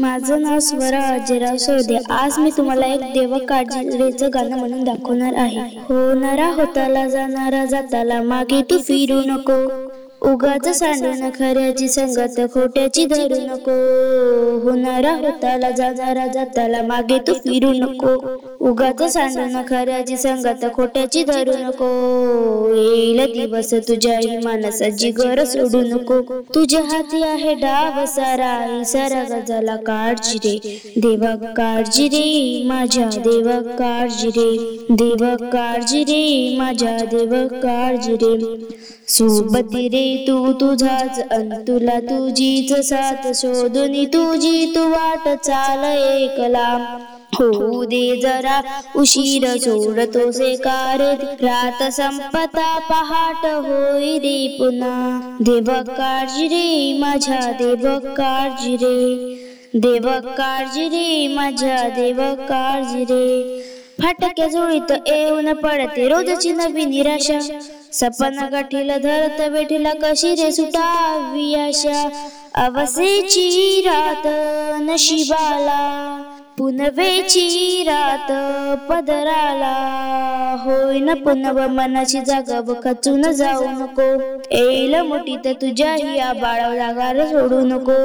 माझं नाव स्वरा अजयराव सोडे. आज मी तुम्हाला एक देव काळजीचं गाणं म्हणून दाखवणार आहे. होणारा होताला जाणारा जाताला मागे तू फिरू नको. उगाच सांडून खऱ्याची संगत खोट्याची धरू नको. होणारा होताला जाणारा जाताला मागे तू फिरू नको. उगाच सांडून खऱ्याची संगत खोट्याची धरू नको. येईल दिवस तुझ्या मानसाची घर सोडू नको. तुझ्या हाती आहे डाव सारा. सारा गजाला काळजी रे. देवा काळजी रे. माझ्या देवा काळजी रे. देवा काळजी रे. माझ्या देवा काळजी रे. सोबती रे तू तुझाच अन तुला तुझीच साथ शोधून तुझी तू वाट चाल एकला. होऊ दे जरा. उशीर सोडतो से कार. रात संपता पहाट होई रे पुन्हा. देव काळजी रे माझ्या देव काळजी रे. देव काळजी रे माझ्या देव काळजी रे. फाटक्या जुळीत येऊन पडते रोजची नवी निराशा. सपना गाठीला धरत बेठीला कशी रे सुटावी आशा. अवसेची रात नशिबाला. पुनवेची रात पदराला. होय न पुनव मनाची जागा बखचून जाऊ नको. येईल मोठी तर तुझ्याही आबाळा जागार सोडू नको.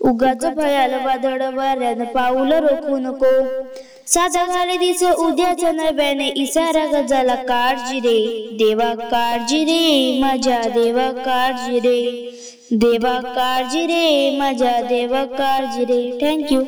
उगाच भयाल वादळ वाऱ्यानं पाऊल रोखू नको. साजा झाले दिस उद्याच्या नव्याने इसारा गजाला काळजी रे. देवा काळजी रे माझ्या देवा काळजी रे. देवा काळजी रे माझ्या देवा काळजी रे. थँक्यू